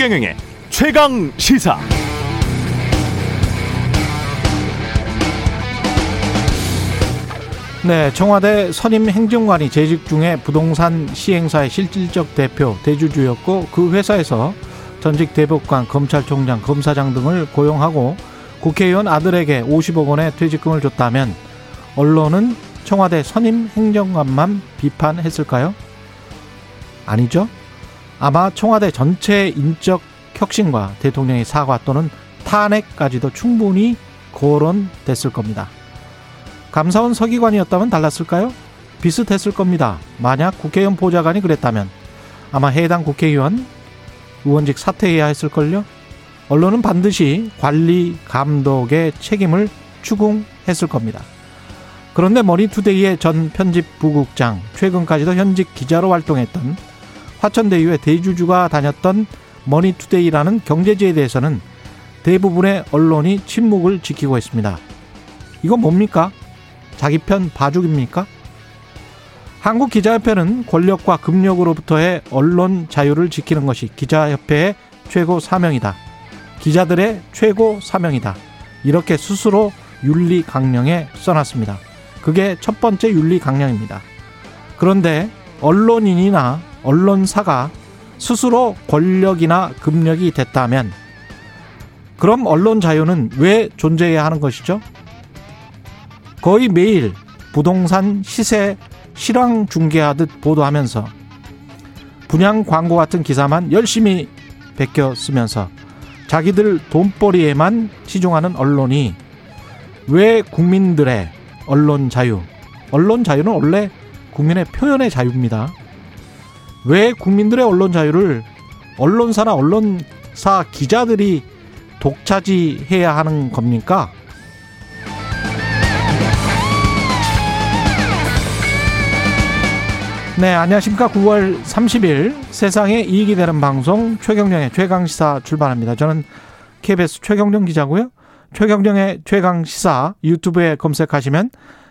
최경영의 최강 시사. 네, 청와대 선임 행정관이 재직 중에 부동산 시행사의 실질적 대표, 대주주였고 그 회사에서 전직 대법관, 검찰총장, 검사장 등을 고용하고 국회의원 아들에게 50억 원의 퇴직금을 줬다면 언론은 청와대 선임 행정관만 비판했을까요? 아니죠. 아마 청와대 전체 인적 혁신과 대통령의 사과 또는 탄핵까지도 충분히 거론됐을 겁니다. 감사원 서기관이었다면 달랐을까요? 비슷했을 겁니다. 만약 국회의원 보좌관이 그랬다면 아마 해당 국회의원 의원직 사퇴해야 했을걸요? 언론은 반드시 관리 감독의 책임을 추궁했을 겁니다. 그런데 머니투데이의 전 편집 부국장, 최근까지도 현직 기자로 활동했던 화천대유의 대주주가 다녔던 머니투데이라는 경제지에 대해서는 대부분의 언론이 침묵을 지키고 있습니다. 이건 뭡니까? 자기 편 봐주기입니까? 한국 기자협회는 권력과 금력으로부터의 언론 자유를 지키는 것이 기자협회의 최고 사명이다. 기자들의 최고 사명이다. 이렇게 스스로 윤리 강령에 써놨습니다. 그게 첫 번째 윤리 강령입니다. 그런데 언론인이나 언론사가 스스로 권력이나 금력이 됐다면 그럼 언론 자유는 왜 존재해야 하는 것이죠? 거의 매일 부동산 시세 실황 중계하듯 보도하면서 분양 광고 같은 기사만 열심히 베껴 쓰면서 자기들 돈벌이에만 치중하는 언론이 왜 국민들의 언론 자유, 언론 자유는 원래 국민의 표현의 자유입니다. 왜 국민들의 언론 자유를 언론사나 언론사 기자들이 독차지해야 하는 겁니까? 네, 안녕하십니까. 9월 30일 세상에 이익이 되는 방송 최경령의 최강시사 출발합니다. 저는 KBS 최경령 기자고요. 최경령의 최강시사 유튜브에 검색하시면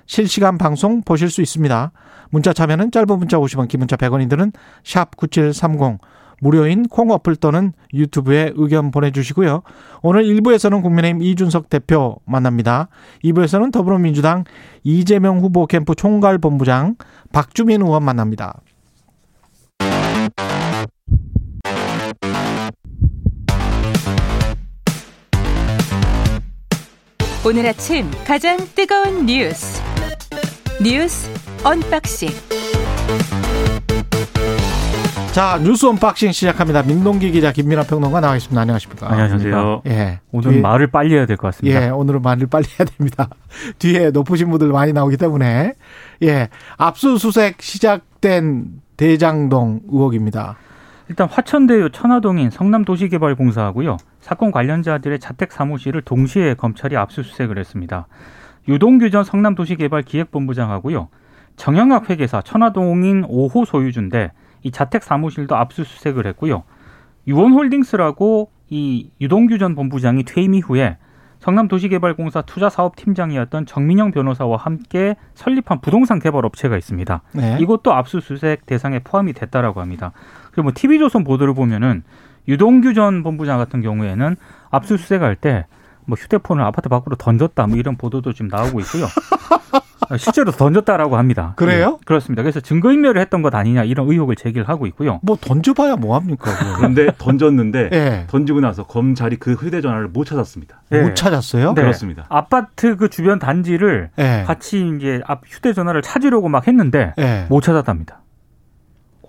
실시간 방송 보실 수 있습니다. 문자 참여는 짧은 문자 50원, 긴 문자 100원이들은 샵9730 무료인 콩 어플 또는 유튜브에 의견 보내주시고요. 오늘 1부에서는 국민의힘 이준석 대표 만납니다. 2부에서는 더불어민주당 이재명 후보 캠프 총괄본부장 박주민 의원 만납니다. 오늘 아침 가장 뜨거운 뉴스 뉴스 unboxing 자 뉴스 unboxing 시작합니다. 민동기 기자 김민아 평론가 나와 있습니다. 안녕하십니까? 안녕하세요. 예. 오늘 뒤에, 말을 빨리 해야 될 것 같습니다. 예, 오늘은 말을 빨리 해야 됩니다. 뒤에 높으신 분들 많이 나오기 때문에 예, 압수수색 시작된 대장동 의혹입니다. 일단 화천대유 천화동인 성남도시개발공사하고요. 사건 관련자들의 자택 사무실을 동시에 검찰이 압수수색을 했습니다. 유동규 전 성남도시개발기획본부장하고요. 정영학 회계사 천화동인 5호 소유주인데 이 자택 사무실도 압수수색을 했고요. 유원홀딩스라고 이 유동규 전 본부장이 퇴임 이후에 성남도시개발공사 투자사업팀장이었던 정민영 변호사와 함께 설립한 부동산 개발 업체가 있습니다. 네. 이것도 압수수색 대상에 포함이 됐다라고 합니다. 그리고 뭐 TV조선 보도를 보면은 유동규 전 본부장 같은 경우에는 압수수색할 때 뭐 휴대폰을 아파트 밖으로 던졌다 뭐 이런 보도도 지금 나오고 있고요. 실제로 던졌다라고 합니다. 그래요? 예, 그렇습니다. 그래서 증거인멸을 했던 것 아니냐 이런 의혹을 제기를 하고 있고요. 뭐 던져봐야 뭐합니까? 그런데 던졌는데 예. 던지고 나서 검찰이 그 휴대전화를 못 찾았습니다. 네. 못 찾았어요? 네. 그렇습니다. 아파트 그 주변 단지를 예. 같이 이제 앞 휴대전화를 찾으려고 막 했는데 예. 못 찾았답니다.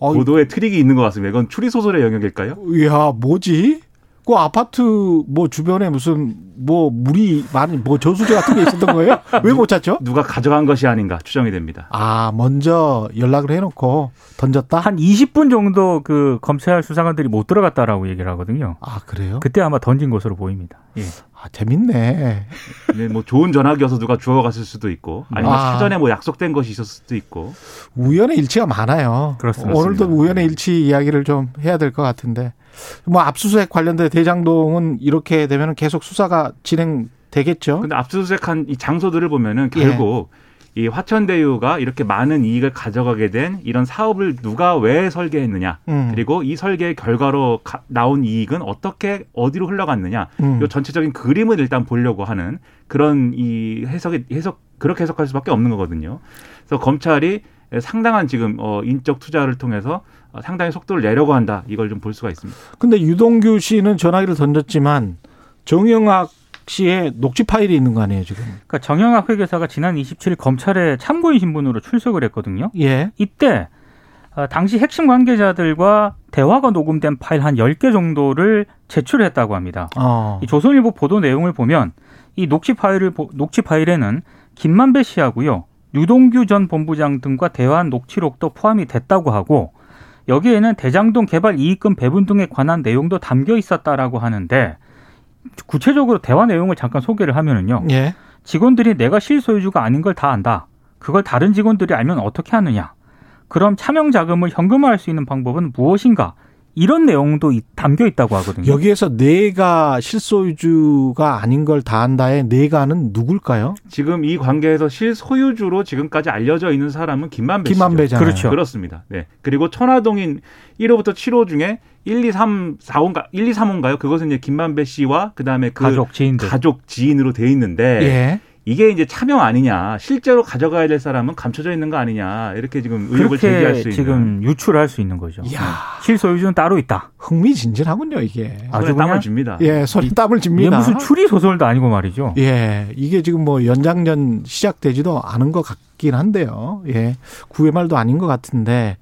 어, 보도에 트릭이 있는 것 같습니다. 이건 추리 소설의 영역일까요? 이야, 뭐지? 그 아파트 뭐 주변에 무슨 뭐 물이 많이 뭐 저수지 같은 게 있었던 거예요? 왜 못 찾죠? 누가 가져간 것이 아닌가 추정이 됩니다. 아, 먼저 연락을 해놓고 던졌다? 한 20분 정도 그 검찰 수사관들이 못 들어갔다라고 얘기를 하거든요. 아, 그래요? 그때 아마 던진 것으로 보입니다. 예. 아, 재밌네. 근데 뭐 좋은 전화기여서 누가 주워갔을 수도 있고 아니면 아. 사전에 뭐 약속된 것이 있었을 수도 있고 우연의 일치가 많아요. 그렇습니다. 오늘도. 우연의 일치 이야기를 좀 해야 될 것 같은데. 뭐 압수수색 관련된 대장동은 이렇게 되면 계속 수사가 진행되겠죠? 근데 압수수색한 이 장소들을 보면은 예. 결국 이 화천대유가 이렇게 많은 이익을 가져가게 된 이런 사업을 누가 왜 설계했느냐 음. 그리고 이 설계의 결과로 가- 나온 이익은 어떻게 어디로 흘러갔느냐 음. 요 전체적인 그림을 일단 보려고 하는 그런 이 해석이 해석 그렇게 해석할 수밖에 없는 거거든요. 그래서 검찰이 상당한 지금 어 인적 투자를 통해서 어, 상당히 속도를 내려고 한다 이걸 좀 볼 수가 있습니다. 근데 유동규 씨는 전화기를 던졌지만 정영학 씨의 녹취 파일이 있는 거 아니에요, 지금? 그러니까 정영학 회계사가 지난 27일 검찰에 참고인 신분으로 출석을 했거든요. 예. 이때 어, 당시 핵심 관계자들과 대화가 녹음된 파일 한 10개 정도를 제출했다고 합니다. 어. 이 조선일보 보도 내용을 보면 이 녹취 파일을 보- 녹취 파일에는 김만배 씨하고요. 유동규 전 본부장 등과 대화한 녹취록도 포함이 됐다고 하고 여기에는 대장동 개발 이익금 배분 등에 관한 내용도 담겨 있었다라고 하는데 구체적으로 대화 내용을 잠깐 소개를 하면은요. 예. 직원들이 내가 실소유주가 아닌 걸 다 안다. 그걸 다른 직원들이 알면 어떻게 하느냐. 그럼 차명 자금을 현금화할 수 있는 방법은 무엇인가? 이런 내용도 이- 담겨 있다고 하거든요. 여기에서 내가 실소유주가 아닌 걸 다 한다의 내가는 누굴까요? 지금 이 관계에서 실소유주로 지금까지 알려져 있는 사람은 김만배 씨죠. 김만배잖아요. 그렇죠. 그렇습니다. 네. 그리고 천화동인 1호부터 7호 중에 1, 2, 3, 4호인가 1, 2, 3호인가요? 그것은 이제 김만배 씨와 그다음에 그 가족, 지인들. 가족 지인으로 돼 있는데 예. 이게 이제 차명 아니냐 실제로 가져가야 될 사람은 감춰져 있는 거 아니냐 이렇게 지금 의혹을 제기할 수 있는 지금 유출할 수 있는 거죠. 이야, 실소유주는 따로 있다. 흥미진진하군요, 이게. 아주 손에 땀을 줍니다. 예, 손에 땀을 줍니다. 무슨 추리 소설도 아니고 말이죠. 예, 이게 지금 뭐 연장전 시작되지도 않은 것 같긴 한데요. 예, 9회 말도 아닌 것 같은데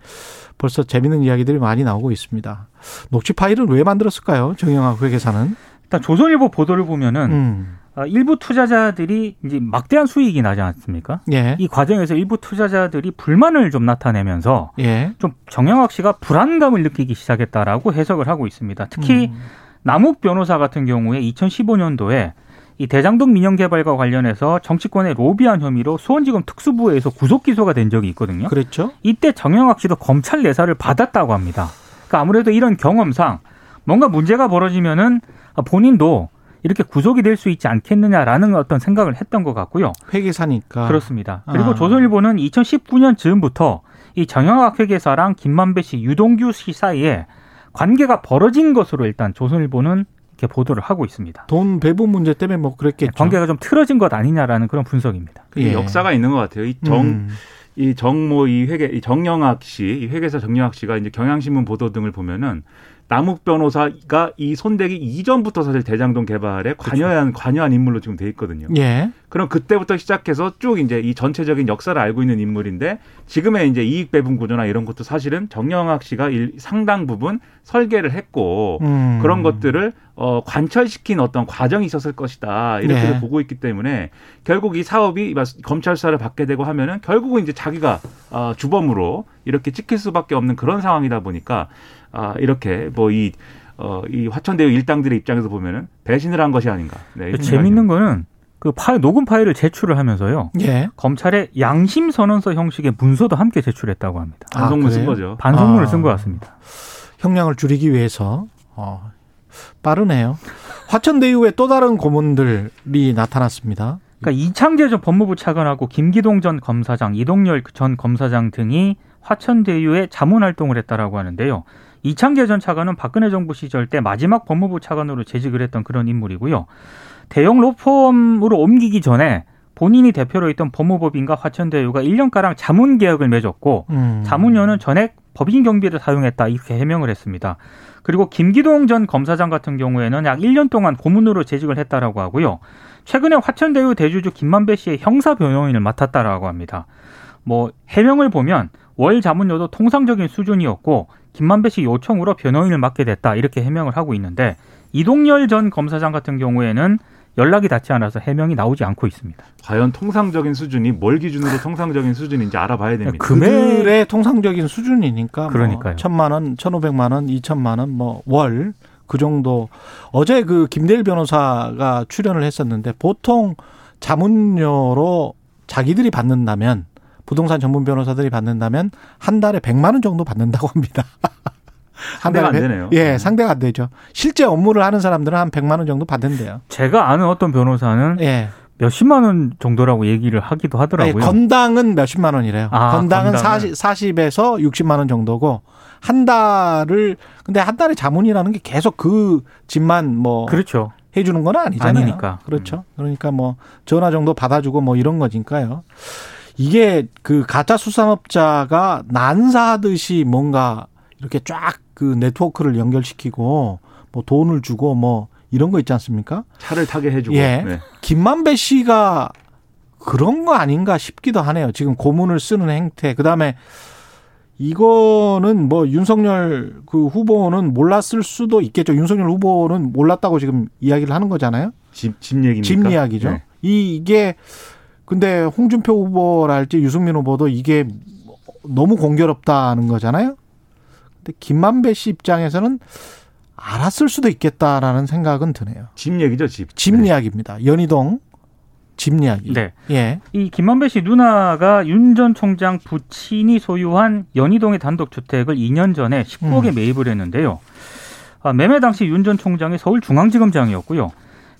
벌써 재밌는 이야기들이 많이 나오고 있습니다. 녹취 파일을 왜 만들었을까요? 정영학 회계사는? 일단 조선일보 보도를 보면은 음, 어, 일부 투자자들이 이제 막대한 수익이 나지 않습니까? 예, 이 과정에서 일부 투자자들이 불만을 좀 나타내면서 예. 좀 정영학 씨가 불안감을 느끼기 시작했다라고 해석을 하고 있습니다. 특히 음, 남욱 변호사 같은 경우에 2015년도에 이 대장동 민영 개발과 관련해서 정치권에 로비한 혐의로 수원지검 특수부에서 구속 기소가 된 적이 있거든요. 그랬죠? 이때 정영학 씨도 검찰 내사를 받았다고 합니다. 그러니까 아무래도 이런 경험상 뭔가 문제가 벌어지면은 본인도 이렇게 구속이 될 수 있지 않겠느냐라는 어떤 생각을 했던 것 같고요. 회계사니까. 그렇습니다. 그리고 아. 조선일보는 2019년 즈음부터 이 정영학 회계사랑 김만배 씨, 유동규 씨 사이에 관계가 벌어진 것으로 일단 조선일보는 이렇게 보도를 하고 있습니다. 돈 배분 문제 때문에 뭐 그랬겠죠. 관계가 좀 틀어진 것 아니냐라는 그런 분석입니다. 예. 역사가 있는 것 같아요. 이 정, 음, 이 정모 이 회계 이 정영학 씨, 이 회계사 정영학 씨가 이제 경향신문 보도 등을 보면은 남욱 변호사가 이 손대기 이전부터 사실 대장동 개발에 관여한 관여한 인물로 지금 돼 있거든요. 예. 그럼 그때부터 시작해서 쭉 이제 이 전체적인 역사를 알고 있는 인물인데 지금의 이제 이익 배분 구조나 이런 것도 사실은 정영학 씨가 일, 상당 부분 설계를 했고 음. 그런 것들을 어, 관철시킨 어떤 과정이 있었을 것이다 이렇게 네. 보고 있기 때문에 결국 이 사업이 검찰 수사를 받게 되고 하면은 결국은 이제 자기가 어, 주범으로 이렇게 찍힐 수밖에 없는 그런 상황이다 보니까 아, 이렇게 뭐이 어, 이 화천대유 일당들의 입장에서 보면은 배신을 한 것이 아닌가. 네, 생각이 재밌는 거는 그 파일 녹음 파일을 제출을 하면서요. 예. 검찰에 양심 선언서 형식의 문서도 함께 제출했다고 합니다. 반성문 아, 쓴? 거죠. 반성문을 아. 쓴것 같습니다. 형량을 줄이기 위해서 어, 빠르네요. 화천대유의 또 다른 고문들이 나타났습니다. 그러니까 이창재 전 법무부 차관하고 김기동 전 검사장, 이동열 전 검사장 등이 화천대유에 자문 활동을 했다라고 하는데요. 이창재 전 차관은 박근혜 정부 시절 때 마지막 법무부 차관으로 재직을 했던 그런 인물이고요. 대형 로펌으로 옮기기 전에 본인이 대표로 있던 법무법인과 화천대유가 1년가량 자문 계약을 맺었고 음. 자문료는 전액 법인 경비를 사용했다 이렇게 해명을 했습니다. 그리고 김기동 전 검사장 같은 경우에는 약 1년 동안 고문으로 재직을 했다라고 하고요. 최근에 화천대유 대주주 김만배 씨의 형사 변호인을 맡았다라고 합니다. 뭐 해명을 보면 월 자문료도 통상적인 수준이었고 김만배 씨 요청으로 변호인을 맡게 됐다 이렇게 해명을 하고 있는데 이동열 전 검사장 같은 경우에는 연락이 닿지 않아서 해명이 나오지 않고 있습니다. 과연 통상적인 수준이 뭘 기준으로 통상적인 수준인지 알아봐야 됩니다. 금액 그들의 통상적인 수준이니까 뭐 그러니까요. 천만 원, 천오백만 원, 이천만 원, 뭐 월 그 정도. 어제 그 김대일 변호사가 출연을 했었는데 보통 자문료로 자기들이 받는다면 부동산 전문 변호사들이 받는다면 한 달에 백만 원 정도 받는다고 합니다. 한 상대가 안 되네요. 예, 네. 상대가 안 되죠. 실제 업무를 하는 사람들은 한 백만 원 정도 받는데요. 제가 아는 어떤 변호사는 예. 몇십만 원 정도라고 얘기를 하기도 하더라고요. 아니, 건당은 몇십만 원이래요. 아, 건당은 건당은. 40, 40 에서 60만 원 정도고 한 달을 근데 한 달에 자문이라는 게 계속 그 집만 뭐 그렇죠. 해 주는 건 아니잖아요. 아니니까. 음. 그렇죠. 그러니까 뭐 전화 정도 받아 주고 뭐 이런 거니까요. 이게 그 가짜 수산업자가 난사하듯이 뭔가 이렇게 쫙 그 네트워크를 연결시키고 뭐 돈을 주고 뭐 이런 거 있지 않습니까? 차를 타게 해주고. 예. 네. 김만배 씨가 그런 거 아닌가 싶기도 하네요. 지금 고문을 쓰는 행태. 그 다음에 이거는 뭐 윤석열 그 후보는 몰랐을 수도 있겠죠. 윤석열 후보는 몰랐다고 지금 이야기를 하는 거잖아요. 집, 집 얘기입니까? 집 이야기죠. 네. 이 이게 근데 홍준표 후보랄지 유승민 후보도 이게 너무 공교롭다는 거잖아요. 근데 김만배 씨 입장에서는 알았을 수도 있겠다라는 생각은 드네요. 집 얘기죠, 집. 집 네. 이야기입니다. 연희동 집 이야기. 네. 예. 이 김만배 씨 누나가 윤 전 총장 부친이 소유한 연희동의 단독 주택을 2년 전에 19억에 음. 매입을 했는데요. 아, 매매 당시 윤 전 총장이 서울중앙지검장이었고요.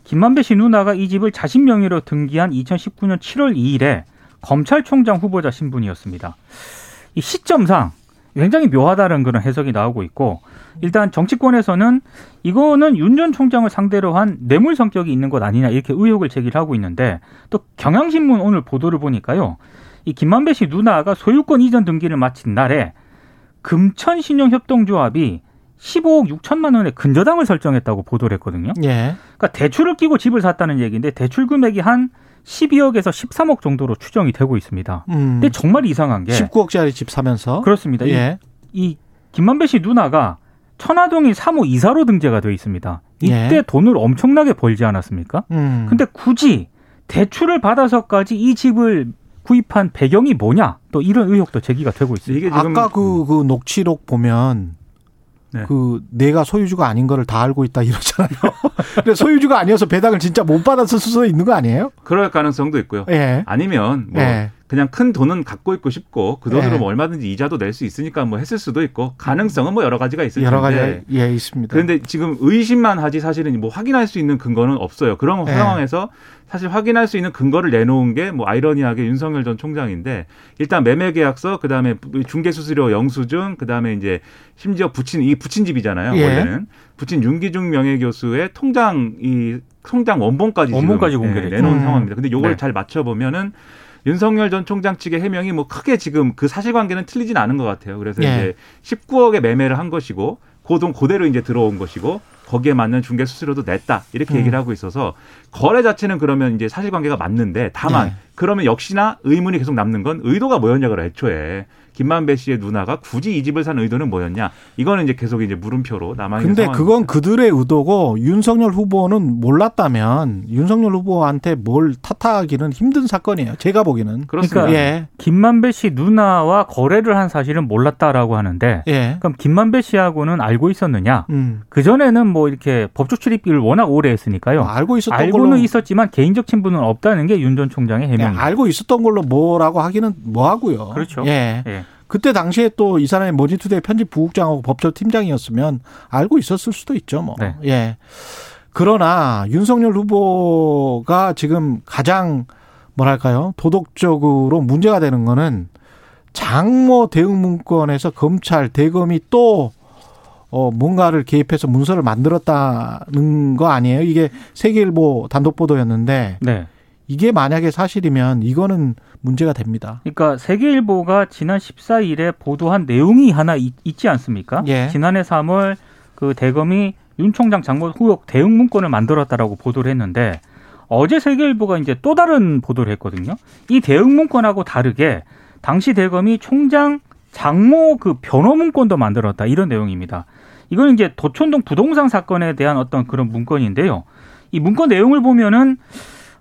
김만배 씨 누나가 이 집을 자신 명의로 등기한 2019년 7월 2일에 검찰총장 후보자 신분이었습니다. 이 시점상 굉장히 묘하다는 그런 해석이 나오고 있고 일단 정치권에서는 이거는 윤 전 총장을 상대로 한 뇌물 성격이 있는 것 아니냐 이렇게 의혹을 제기를 하고 있는데 또 경향신문 오늘 보도를 보니까요. 이 김만배 씨 누나가 소유권 이전 등기를 마친 날에 금천신용협동조합이 15억 6천만 원의 근저당을 설정했다고 보도를 했거든요. 예. 그러니까 대출을 끼고 집을 샀다는 얘기인데 대출 금액이 한 12억에서 13억 정도로 추정이 되고 있습니다. 음. 근데 정말 이상한 게 19억짜리 집 사면서 그렇습니다. 이- 예. 이 김만배 씨 누나가 천화동인 3호 이사로 등재가 되어 있습니다. 이때 예. 돈을 엄청나게 벌지 않았습니까? 음. 근데 굳이 대출을 받아서까지 이 집을 구입한 배경이 뭐냐? 또 이런 의혹도 제기가 되고 있습니다. 이게 지금 아까 그, 그 녹취록 보면 네. 그 내가 소유주가 아닌 거를 다 알고 있다 이러잖아요. 근데 소유주가 아니어서 배당을 진짜 못 받았을 수도 있는 거 아니에요? 그럴 가능성도 있고요. 예. 아니면 뭐 예. 그냥 큰 돈은 갖고 있고 싶고 그 돈으로 네. 뭐 얼마든지 이자도 낼 수 있으니까 뭐 했을 수도 있고 가능성은 뭐 여러 가지가 있을 여러 가지 텐데 예 있습니다. 그런데 지금 의심만 하지 사실은 뭐 확인할 수 있는 근거는 없어요. 그런 네. 상황에서 사실 확인할 수 있는 근거를 내놓은 게 뭐 아이러니하게 윤석열 전 총장인데 일단 매매 계약서 그다음에 중개 수수료 영수증 그다음에 이제 심지어 부친 이 부친 집이잖아요. 예. 원래는 부친 윤기중 명예 교수의 통장 이 통장 원본까지 원본까지 예, 공개를 내놓은 했죠. 상황입니다. 근데 요걸 네. 잘 맞춰 보면은 윤석열 전 총장 측의 해명이 뭐 크게 지금 그 사실관계는 틀리진 않은 것 같아요. 그래서 예. 이제 19억에 매매를 한 것이고 고돈 그대로 이제 들어온 것이고 거기에 맞는 중개 수수료도 냈다 이렇게 음. 얘기를 하고 있어서 거래 자체는 그러면 이제 사실관계가 맞는데 다만 예. 그러면 역시나 의문이 계속 남는 건 의도가 뭐였냐가 애초에 김만배 씨의 누나가 굳이 이 집을 산 의도는 뭐였냐 이거는 이제 계속 이제 물음표로 남아 있는 근데 상황입니다. 그건 그들의 의도고 윤석열 후보는 몰랐다면 윤석열 후보한테 뭘 탓하기는 힘든 사건이에요. 제가 보기에는. 그렇습니다. 그러니까 예. 김만배 씨 누나와 거래를 한 사실은 몰랐다라고 하는데 예. 그럼 김만배 씨하고는 알고 있었느냐? 음. 그 전에는 뭐 이렇게 법조 출입을 워낙 오래 했으니까요. 알고 있었던 알고는 걸로 있었지만 개인적 친분은 없다는 게 윤 전 총장의 예, 해명입니다. 알고 있었던 걸로 뭐라고 하기는 뭐 하고요. 그렇죠. 예. 예. 그때 당시에 또 이 사람이 머니투데이 편집 부국장하고 법조 팀장이었으면 알고 있었을 수도 있죠, 뭐. 네. 예. 그러나 윤석열 후보가 지금 가장 뭐랄까요? 도덕적으로 문제가 되는 거는 장모 대응 문건에서 검찰 대검이 또 어, 뭔가를 개입해서 문서를 만들었다는 거 아니에요? 이게 세계일보 단독 보도였는데 네. 이게 만약에 사실이면 이거는 문제가 됩니다. 그러니까 세계일보가 지난 14일에 보도한 내용이 하나 있, 지 않습니까? 예. 지난해 3월 그 대검이 윤 총장 장모 후역 대응 문건을 만들었다라고 보도를 했는데 어제 세계일보가 이제 또 다른 보도를 했거든요. 이 대응 문건하고 다르게 당시 대검이 총장 장모 그 변호 문건도 만들었다 이런 내용입니다. 이건 이제 도촌동 부동산 사건에 대한 어떤 그런 문건인데요. 이 문건 내용을 보면은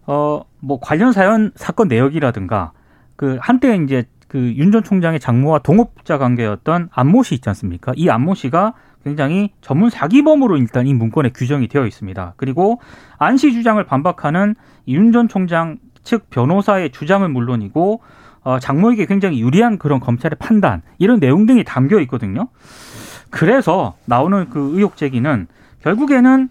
어 뭐 관련 사연 사건 내역이라든가 그 한때 이제 그 윤 전 총장의 장모와 동업자 관계였던 안모 씨 있지 않습니까? 이 안모 씨가 굉장히 전문 사기범으로 일단 이 문건에 규정이 되어 있습니다. 그리고 안 씨 주장을 반박하는 윤 전 총장 측 변호사의 주장은 물론이고 어, 장모에게 굉장히 유리한 그런 검찰의 판단 이런 내용 등이 담겨 있거든요. 그래서 나오는 그 의혹 제기는 결국에는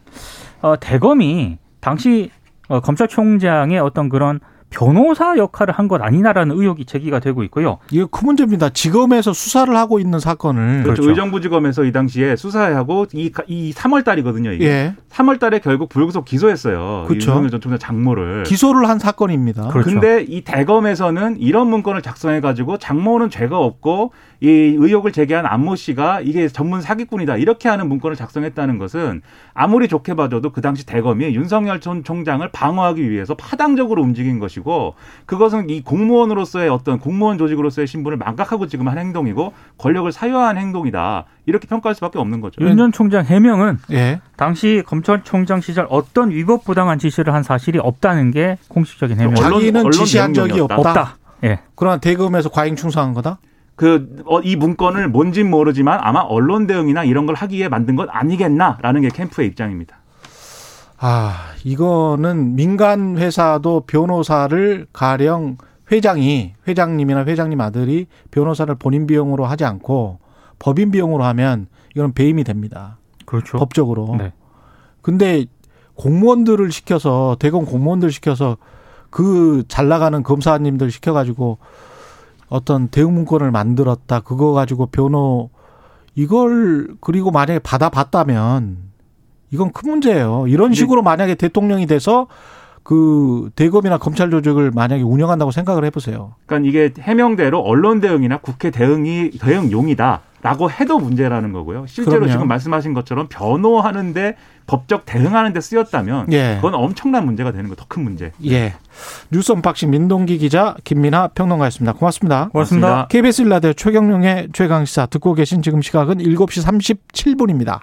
어, 대검이 당시 어, 검찰총장의 어떤 그런 변호사 역할을 한 것 아니냐라는 의혹이 제기가 되고 있고요. 이거 큰 문제입니다. 지검에서 수사를 하고 있는 사건을 그렇죠. 그렇죠. 의정부지검에서 이 당시에 수사하고 이, 이 3월 달이거든요. 이게. 예 3월 달에 결국 불구속 기소했어요. 그렇죠. 윤석열 전 총장 장모를. 기소를 한 사건입니다. 그렇죠. 근데 이 대검에서는 이런 문건을 작성해 가지고 장모는 죄가 없고 이 의혹을 제기한 안모 씨가 이게 전문 사기꾼이다 이렇게 하는 문건을 작성했다는 것은 아무리 좋게 봐줘도 그 당시 대검이 윤석열 전 총장을 방어하기 위해서 파당적으로 움직인 것이 고 그것은 이 공무원으로서의 어떤 공무원 조직으로서의 신분을 망각하고 지금 한 행동이고 권력을 사유한 행동이다 이렇게 평가할 수밖에 없는 거죠. 윤 전 총장 해명은 예 당시 검찰총장 시절 어떤 위법 부당한 지시를 한 사실이 없다는 게 공식적인 해명. 언론- 자기는 언론 지시한 적이. 없다. 없다. 예. 그러나 대검에서 과잉 충성한 거다. 그이 문건을 뭔진 모르지만 아마 언론 대응이나 이런 걸 하기에 만든 것 아니겠나라는 게 캠프의 입장입니다. 아, 이거는 민간 회사도 변호사를 가령 회장이 회장님이나 회장님 아들이 변호사를 본인 비용으로 하지 않고 법인 비용으로 하면 이건 배임이 됩니다. 그렇죠. 법적으로. 네. 근데 공무원들을 시켜서 대검 공무원들 시켜서 그 잘 나가는 검사님들 시켜 가지고 어떤 대응 문건을 만들었다. 그거 가지고 변호 이걸 그리고 만약에 받아봤다면 이건 큰 문제예요. 이런 식으로 만약에 대통령이 돼서 그 대검이나 검찰 조직을 만약에 운영한다고 생각을 해보세요. 그러니까 이게 해명대로 언론 대응이나 국회 대응이 대응용이다 라고 해도 문제라는 거고요. 실제로 그럼요. 지금 말씀하신 것처럼 변호하는데 법적 대응하는데 쓰였다면 예. 그건 엄청난 문제가 되는 거 더 큰 문제. 예. 뉴스 언박싱 민동기 기자 김민아 평론가였습니다. 고맙습니다. 고맙습니다. KBS 일 라디오 최경영의 최강시사 듣고 계신 지금 시각은 7시 37분입니다.